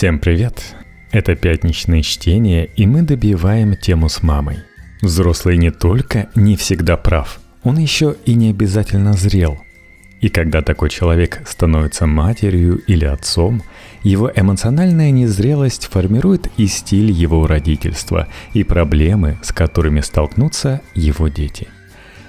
Всем привет! Это пятничное чтение, и мы добиваем тему с мамой. Взрослый не только не всегда прав, он еще и не обязательно зрел. И когда такой человек становится матерью или отцом, его эмоциональная незрелость формирует и стиль его родительства, и проблемы, с которыми столкнутся его дети –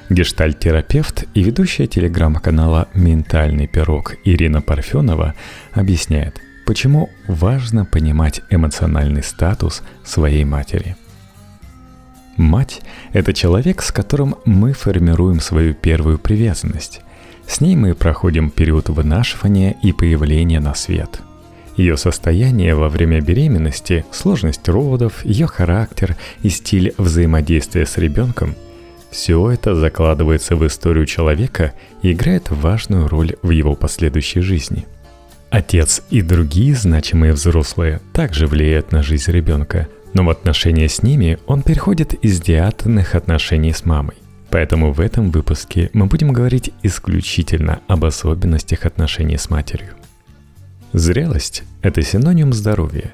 Гештальт-терапевт и ведущая телеграм-канала «Ментальный пирог» Ирина Парфенова объясняет, почему важно понимать эмоциональный статус своей матери. Мать – это человек, с которым мы формируем свою первую привязанность. С ней мы проходим период вынашивания и появления на свет – ее состояние во время беременности, сложность родов, ее характер и стиль взаимодействия с ребенком – все это закладывается в историю человека и играет важную роль в его последующей жизни. Отец и другие значимые взрослые также влияют на жизнь ребенка, но в отношения с ними он переходит из диатанных отношений с мамой. Поэтому в этом выпуске мы будем говорить исключительно об особенностях отношений с матерью. Зрелость – это синоним здоровья.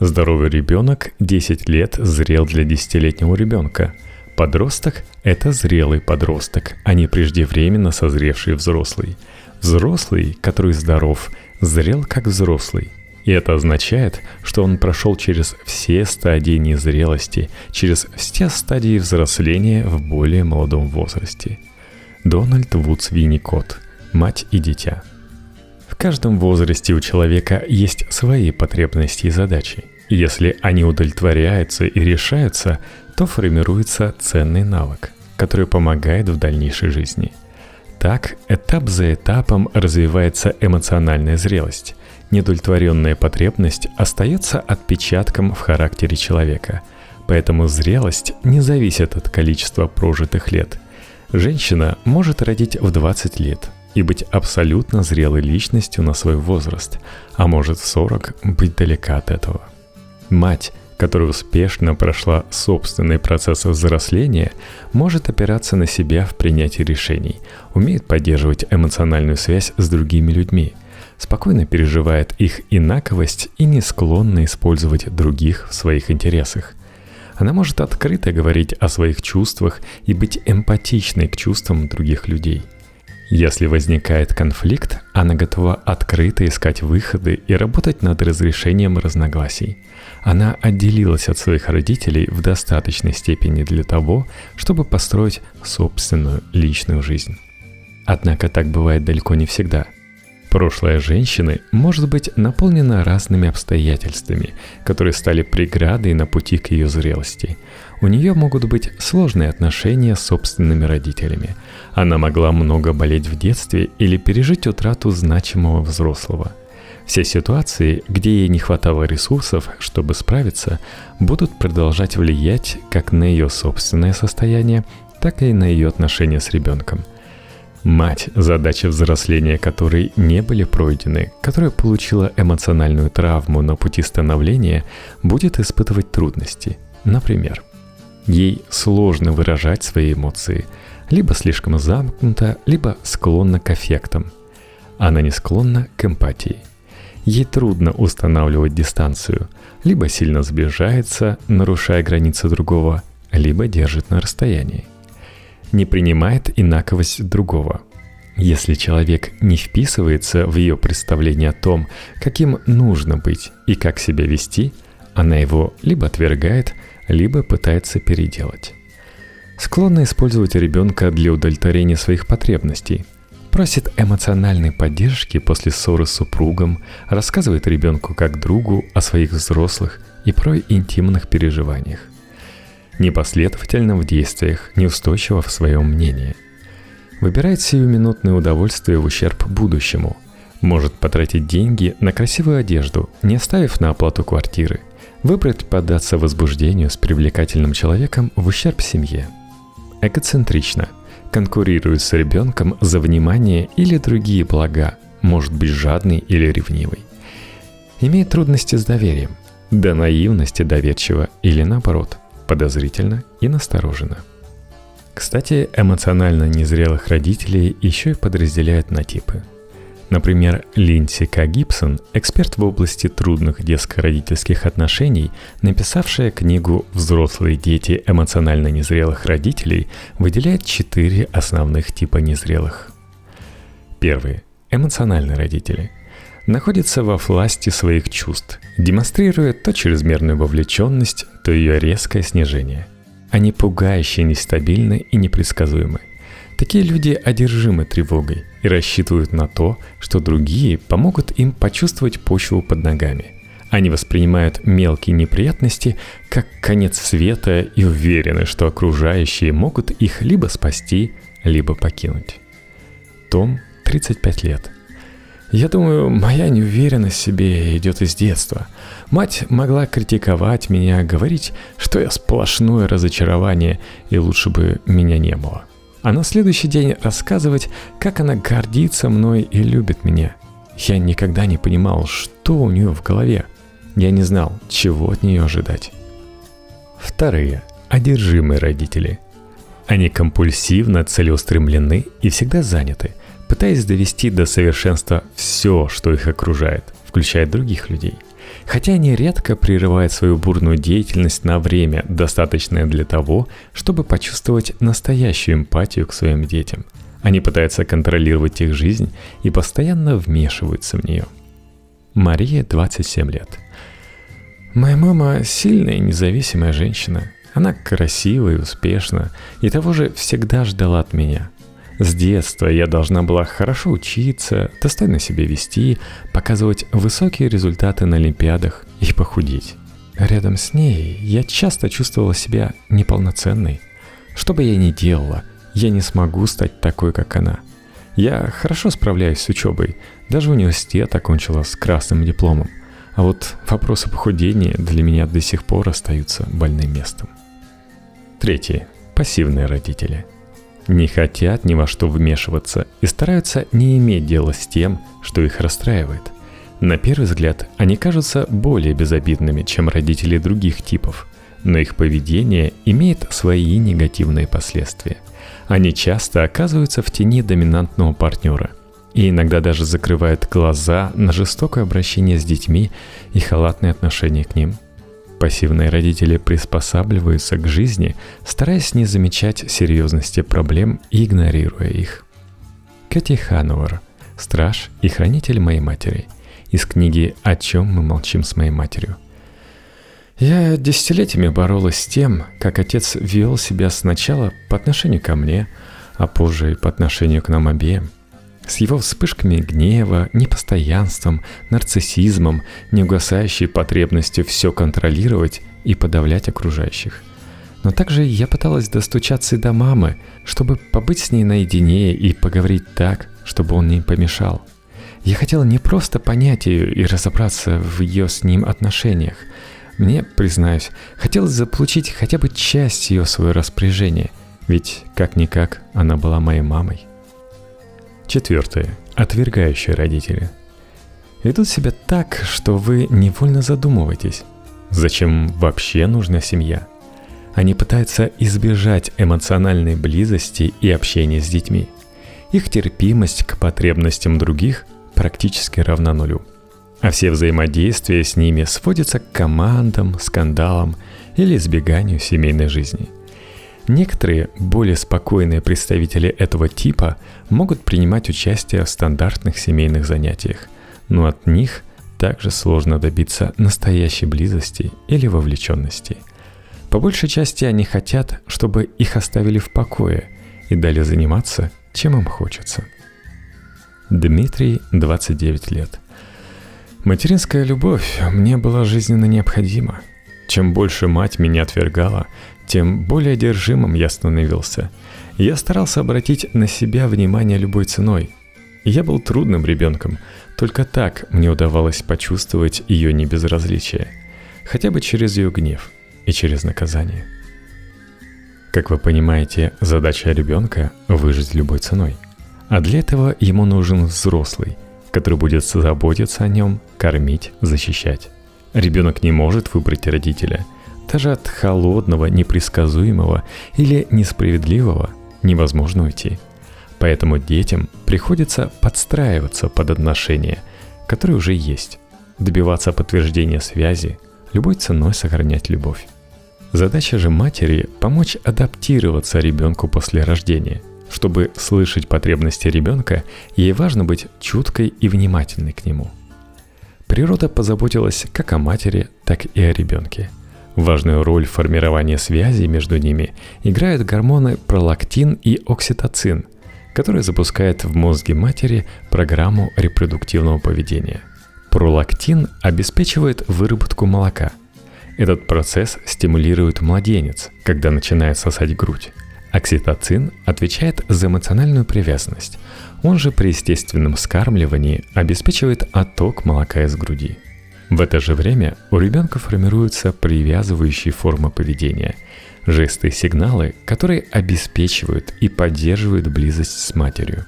Здоровый ребенок 10 лет зрел для 10-летнего ребенка – Подросток – это зрелый подросток, а не преждевременно созревший взрослый. Взрослый, который здоров, зрел как взрослый. И это означает, что он прошел через все стадии незрелости, через все стадии взросления в более молодом возрасте. Дональд Вудс Винникот. Мать и дитя. В каждом возрасте у человека есть свои потребности и задачи. Если они удовлетворяются и решаются, то формируется ценный навык, который помогает в дальнейшей жизни. Так, этап за этапом развивается эмоциональная зрелость. Недовлетворенная потребность остается отпечатком в характере человека. Поэтому зрелость не зависит от количества прожитых лет. Женщина может родить в 20 лет и быть абсолютно зрелой личностью на свой возраст, а может в 40 быть далека от этого. Мать – которая успешно прошла собственный процесс взросления, может опираться на себя в принятии решений, умеет поддерживать эмоциональную связь с другими людьми, спокойно переживает их инаковость и не склонна использовать других в своих интересах. Она может открыто говорить о своих чувствах и быть эмпатичной к чувствам других людей – если возникает конфликт, она готова открыто искать выходы и работать над разрешением разногласий. Она отделилась от своих родителей в достаточной степени для того, чтобы построить собственную личную жизнь. Однако так бывает далеко не всегда. Прошлое женщины может быть наполнено разными обстоятельствами, которые стали преградой на пути к ее зрелости. У нее могут быть сложные отношения с собственными родителями. Она могла много болеть в детстве или пережить утрату значимого взрослого. Все ситуации, где ей не хватало ресурсов, чтобы справиться, будут продолжать влиять как на ее собственное состояние, так и на ее отношения с ребенком – Мать, задачи взросления которой не были пройдены, которая получила эмоциональную травму на пути становления, будет испытывать трудности. Например, ей сложно выражать свои эмоции, либо слишком замкнута, либо склонна к аффектам. Она не склонна к эмпатии. Ей трудно устанавливать дистанцию, либо сильно сближается, нарушая границы другого, либо держит на расстоянии не принимает инаковость другого. Если человек не вписывается в ее представление о том, каким нужно быть и как себя вести, она его либо отвергает, либо пытается переделать. Склонна использовать ребенка для удовлетворения своих потребностей, просит эмоциональной поддержки после ссоры с супругом, рассказывает ребенку как другу о своих взрослых и порой интимных переживаниях непоследовательно в действиях, неустойчиво в своем мнении. Выбирает сиюминутное удовольствие в ущерб будущему. Может потратить деньги на красивую одежду, не оставив на оплату квартиры. Выбрать поддаться возбуждению с привлекательным человеком в ущерб семье. Эгоцентрично. Конкурирует с ребенком за внимание или другие блага, может быть жадный или ревнивый. Имеет трудности с доверием, до наивности доверчиво или наоборот – подозрительно и настороженно. Кстати, эмоционально незрелых родителей еще и подразделяют на типы. Например, Линдси К. Гибсон, эксперт в области трудных детско-родительских отношений, написавшая книгу «Взрослые дети эмоционально незрелых родителей», выделяет четыре основных типа незрелых. Первый – эмоциональные родители – находятся во власти своих чувств, демонстрируя то чрезмерную вовлеченность, то ее резкое снижение. Они пугающе нестабильны и непредсказуемы. Такие люди одержимы тревогой и рассчитывают на то, что другие помогут им почувствовать почву под ногами. Они воспринимают мелкие неприятности как конец света и уверены, что окружающие могут их либо спасти, либо покинуть. Том, 35 лет. Я думаю, моя неуверенность в себе идет из детства. Мать могла критиковать меня, говорить, что я сплошное разочарование и лучше бы меня не было а на следующий день рассказывать, как она гордится мной и любит меня. Я никогда не понимал, что у нее в голове. Я не знал, чего от нее ожидать. Вторые. Одержимые родители. Они компульсивно целеустремлены и всегда заняты, пытаясь довести до совершенства все, что их окружает, включая других людей – Хотя они редко прерывают свою бурную деятельность на время, достаточное для того, чтобы почувствовать настоящую эмпатию к своим детям. Они пытаются контролировать их жизнь и постоянно вмешиваются в нее. Мария, 27 лет. Моя мама сильная и независимая женщина. Она красива и успешна, и того же всегда ждала от меня – с детства я должна была хорошо учиться, достойно себя вести, показывать высокие результаты на Олимпиадах и похудеть. Рядом с ней я часто чувствовала себя неполноценной. Что бы я ни делала, я не смогу стать такой, как она. Я хорошо справляюсь с учебой, даже университет окончила с красным дипломом. А вот вопросы похудения для меня до сих пор остаются больным местом. Третье. Пассивные родители – не хотят ни во что вмешиваться и стараются не иметь дела с тем, что их расстраивает. На первый взгляд, они кажутся более безобидными, чем родители других типов, но их поведение имеет свои негативные последствия. Они часто оказываются в тени доминантного партнера и иногда даже закрывают глаза на жестокое обращение с детьми и халатное отношение к ним – Пассивные родители приспосабливаются к жизни, стараясь не замечать серьезности проблем и игнорируя их. Кэти Хановер, страж и хранитель моей матери, из книги «О чем мы молчим с моей матерью». Я десятилетиями боролась с тем, как отец вел себя сначала по отношению ко мне, а позже и по отношению к нам обеим – с его вспышками гнева, непостоянством, нарциссизмом, неугасающей потребностью все контролировать и подавлять окружающих. Но также я пыталась достучаться и до мамы, чтобы побыть с ней наедине и поговорить так, чтобы он не помешал. Я хотела не просто понять ее и разобраться в ее с ним отношениях. Мне, признаюсь, хотелось заполучить хотя бы часть ее в свое распоряжение, ведь как-никак она была моей мамой. Четвертое. Отвергающие родители. Ведут себя так, что вы невольно задумываетесь, зачем вообще нужна семья. Они пытаются избежать эмоциональной близости и общения с детьми. Их терпимость к потребностям других практически равна нулю. А все взаимодействия с ними сводятся к командам, скандалам или избеганию семейной жизни – Некоторые более спокойные представители этого типа могут принимать участие в стандартных семейных занятиях, но от них также сложно добиться настоящей близости или вовлеченности. По большей части они хотят, чтобы их оставили в покое и дали заниматься, чем им хочется. Дмитрий, 29 лет. Материнская любовь мне была жизненно необходима. Чем больше мать меня отвергала, тем более одержимым я становился. Я старался обратить на себя внимание любой ценой. Я был трудным ребенком, только так мне удавалось почувствовать ее небезразличие, хотя бы через ее гнев и через наказание. Как вы понимаете, задача ребенка – выжить любой ценой. А для этого ему нужен взрослый, который будет заботиться о нем, кормить, защищать. Ребенок не может выбрать родителя – даже от холодного, непредсказуемого или несправедливого невозможно уйти. Поэтому детям приходится подстраиваться под отношения, которые уже есть, добиваться подтверждения связи, любой ценой сохранять любовь. Задача же матери – помочь адаптироваться ребенку после рождения. Чтобы слышать потребности ребенка, ей важно быть чуткой и внимательной к нему. Природа позаботилась как о матери, так и о ребенке. Важную роль в формировании связи между ними играют гормоны пролактин и окситоцин, которые запускают в мозге матери программу репродуктивного поведения. Пролактин обеспечивает выработку молока – этот процесс стимулирует младенец, когда начинает сосать грудь. Окситоцин отвечает за эмоциональную привязанность. Он же при естественном скармливании обеспечивает отток молока из груди. В это же время у ребенка формируются привязывающие формы поведения, жесты и сигналы, которые обеспечивают и поддерживают близость с матерью.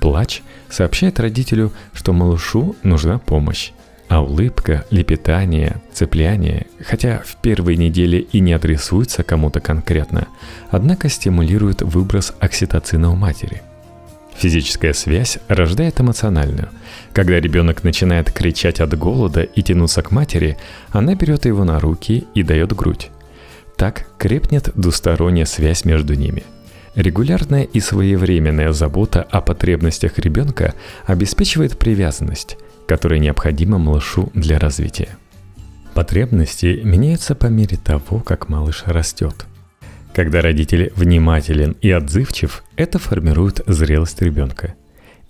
Плач сообщает родителю, что малышу нужна помощь, а улыбка, лепетание, цепляние, хотя в первой неделе и не адресуется кому-то конкретно, однако стимулирует выброс окситоцина у матери. Физическая связь рождает эмоциональную. Когда ребенок начинает кричать от голода и тянуться к матери, она берет его на руки и дает грудь. Так крепнет двусторонняя связь между ними – Регулярная и своевременная забота о потребностях ребенка обеспечивает привязанность, которое необходимо малышу для развития. Потребности меняются по мере того, как малыш растет. Когда родитель внимателен и отзывчив, это формирует зрелость ребенка.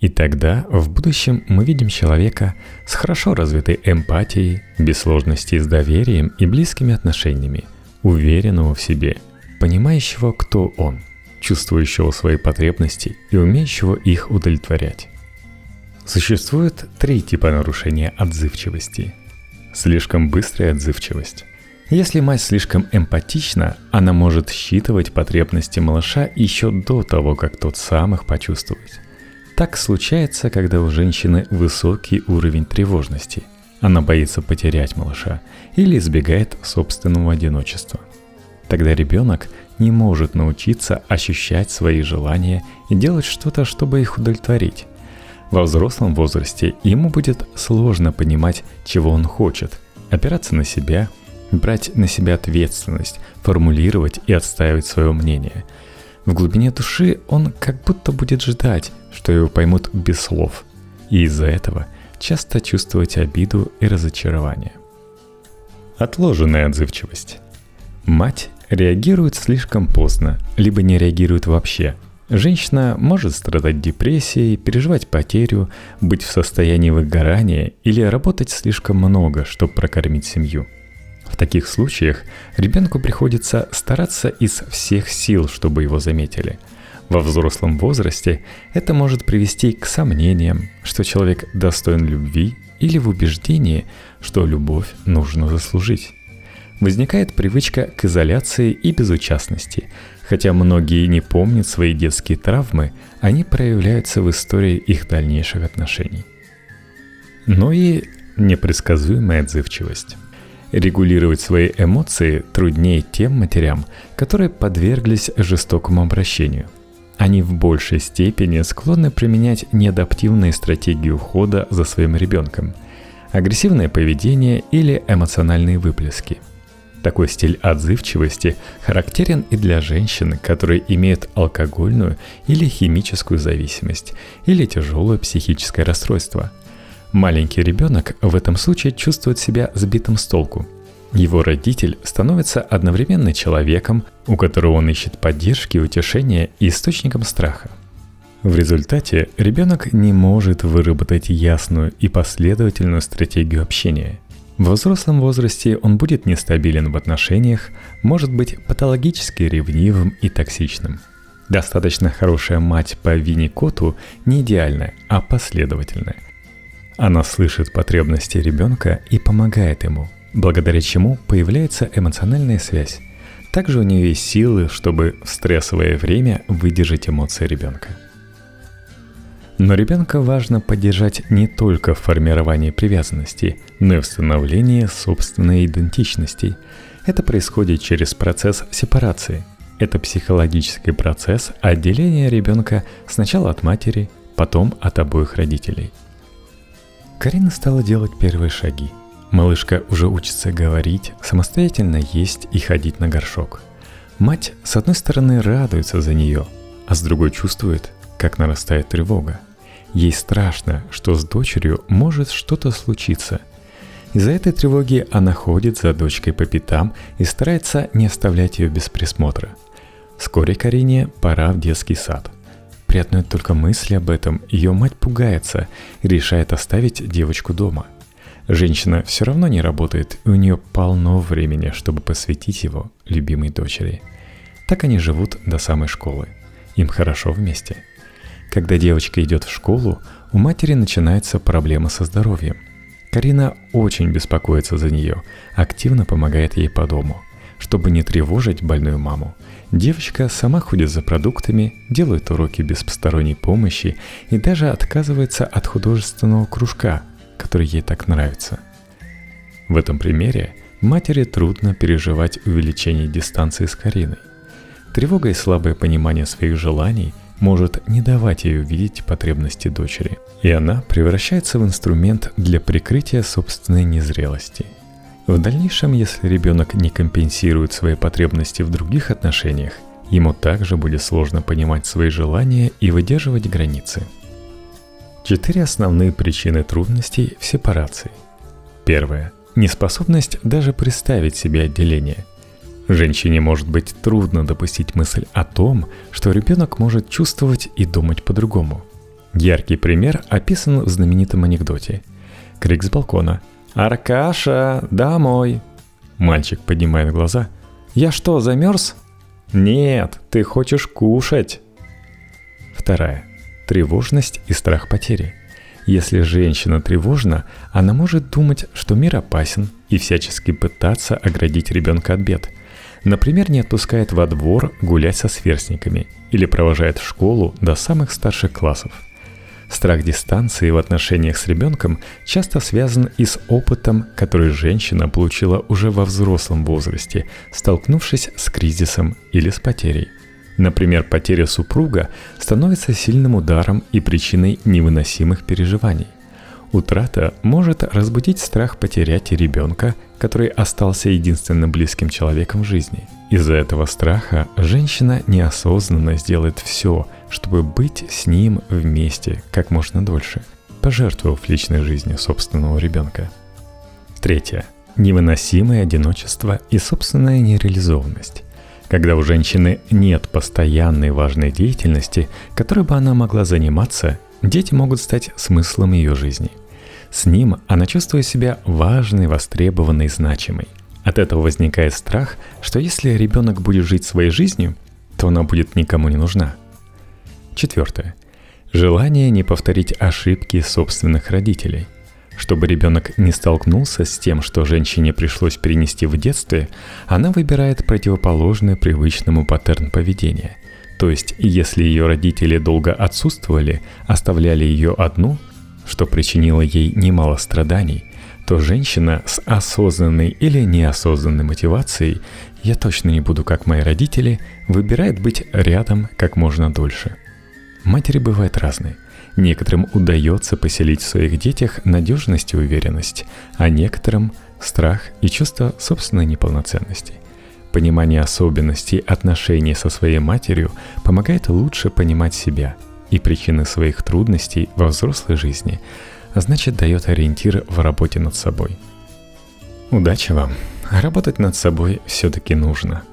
И тогда в будущем мы видим человека с хорошо развитой эмпатией, без сложностей с доверием и близкими отношениями, уверенного в себе, понимающего, кто он, чувствующего свои потребности и умеющего их удовлетворять. Существует три типа нарушения отзывчивости. Слишком быстрая отзывчивость. Если мать слишком эмпатична, она может считывать потребности малыша еще до того, как тот сам их почувствует. Так случается, когда у женщины высокий уровень тревожности. Она боится потерять малыша или избегает собственного одиночества. Тогда ребенок не может научиться ощущать свои желания и делать что-то, чтобы их удовлетворить. Во взрослом возрасте ему будет сложно понимать, чего он хочет, опираться на себя, брать на себя ответственность, формулировать и отстаивать свое мнение. В глубине души он как будто будет ждать, что его поймут без слов, и из-за этого часто чувствовать обиду и разочарование. Отложенная отзывчивость. Мать реагирует слишком поздно, либо не реагирует вообще – Женщина может страдать депрессией, переживать потерю, быть в состоянии выгорания или работать слишком много, чтобы прокормить семью. В таких случаях ребенку приходится стараться из всех сил, чтобы его заметили. Во взрослом возрасте это может привести к сомнениям, что человек достоин любви или в убеждении, что любовь нужно заслужить. Возникает привычка к изоляции и безучастности, Хотя многие не помнят свои детские травмы, они проявляются в истории их дальнейших отношений. Но и непредсказуемая отзывчивость. Регулировать свои эмоции труднее тем матерям, которые подверглись жестокому обращению. Они в большей степени склонны применять неадаптивные стратегии ухода за своим ребенком, агрессивное поведение или эмоциональные выплески – такой стиль отзывчивости характерен и для женщин, которые имеют алкогольную или химическую зависимость или тяжелое психическое расстройство. Маленький ребенок в этом случае чувствует себя сбитым с толку. Его родитель становится одновременно человеком, у которого он ищет поддержки, утешения и источником страха. В результате ребенок не может выработать ясную и последовательную стратегию общения – в взрослом возрасте он будет нестабилен в отношениях, может быть патологически ревнивым и токсичным. Достаточно хорошая мать по Винникоту не идеальная, а последовательная. Она слышит потребности ребенка и помогает ему, благодаря чему появляется эмоциональная связь. Также у нее есть силы, чтобы в стрессовое время выдержать эмоции ребенка. Но ребенка важно поддержать не только в формировании привязанности, но и в становлении собственной идентичности. Это происходит через процесс сепарации. это психологический процесс отделения ребенка сначала от матери, потом от обоих родителей. Карина стала делать первые шаги. Малышка уже учится говорить, самостоятельно есть и ходить на горшок. Мать, с одной стороны, радуется за нее, а с другой чувствует, как нарастает тревога. Ей страшно, что с дочерью может что-то случиться. Из-за этой тревоги она ходит за дочкой по пятам и старается не оставлять ее без присмотра – Вскоре Карине пора в детский сад. При одной только мысли об этом ее мать пугается и решает оставить девочку дома. Женщина все равно не работает, и у нее полно времени, чтобы посвятить его любимой дочери. Так они живут до самой школы. Им хорошо вместе. Когда девочка идет в школу, у матери начинается проблема со здоровьем. Карина очень беспокоится за нее, активно помогает ей по дому – чтобы не тревожить больную маму, девочка сама ходит за продуктами, делает уроки без посторонней помощи и даже отказывается от художественного кружка, который ей так нравится. В этом примере матери трудно переживать увеличение дистанции с Кариной. Тревога и слабое понимание своих желаний может не давать ей увидеть потребности дочери, и она превращается в инструмент для прикрытия собственной незрелости – в дальнейшем, если ребенок не компенсирует свои потребности в других отношениях, ему также будет сложно понимать свои желания и выдерживать границы. Четыре основные причины трудностей в сепарации. Первое. Неспособность даже представить себе отделение. Женщине может быть трудно допустить мысль о том, что ребенок может чувствовать и думать по-другому. Яркий пример описан в знаменитом анекдоте. Крик с балкона – «Аркаша, домой!» Мальчик поднимает глаза. «Я что, замерз?» «Нет, ты хочешь кушать!» Вторая. Тревожность и страх потери. Если женщина тревожна, она может думать, что мир опасен и всячески пытаться оградить ребенка от бед. Например, не отпускает во двор гулять со сверстниками или провожает в школу до самых старших классов – Страх дистанции в отношениях с ребенком часто связан и с опытом, который женщина получила уже во взрослом возрасте, столкнувшись с кризисом или с потерей. Например, потеря супруга становится сильным ударом и причиной невыносимых переживаний. Утрата может разбудить страх потерять ребенка, который остался единственным близким человеком в жизни. Из-за этого страха женщина неосознанно сделает все, чтобы быть с ним вместе как можно дольше, пожертвовав личной жизнью собственного ребенка. Третье. Невыносимое одиночество и собственная нереализованность. Когда у женщины нет постоянной важной деятельности, которой бы она могла заниматься, дети могут стать смыслом ее жизни. С ним она чувствует себя важной, востребованной, значимой. От этого возникает страх, что если ребенок будет жить своей жизнью, то она будет никому не нужна. Четвертое. Желание не повторить ошибки собственных родителей. Чтобы ребенок не столкнулся с тем, что женщине пришлось перенести в детстве, она выбирает противоположный привычному паттерн поведения. То есть, если ее родители долго отсутствовали, оставляли ее одну, что причинило ей немало страданий, то женщина с осознанной или неосознанной мотивацией «я точно не буду как мои родители» выбирает быть рядом как можно дольше. Матери бывают разные. Некоторым удается поселить в своих детях надежность и уверенность, а некоторым – страх и чувство собственной неполноценности. Понимание особенностей отношений со своей матерью помогает лучше понимать себя и причины своих трудностей во взрослой жизни, а значит дает ориентир в работе над собой. Удачи вам! Работать над собой все-таки нужно –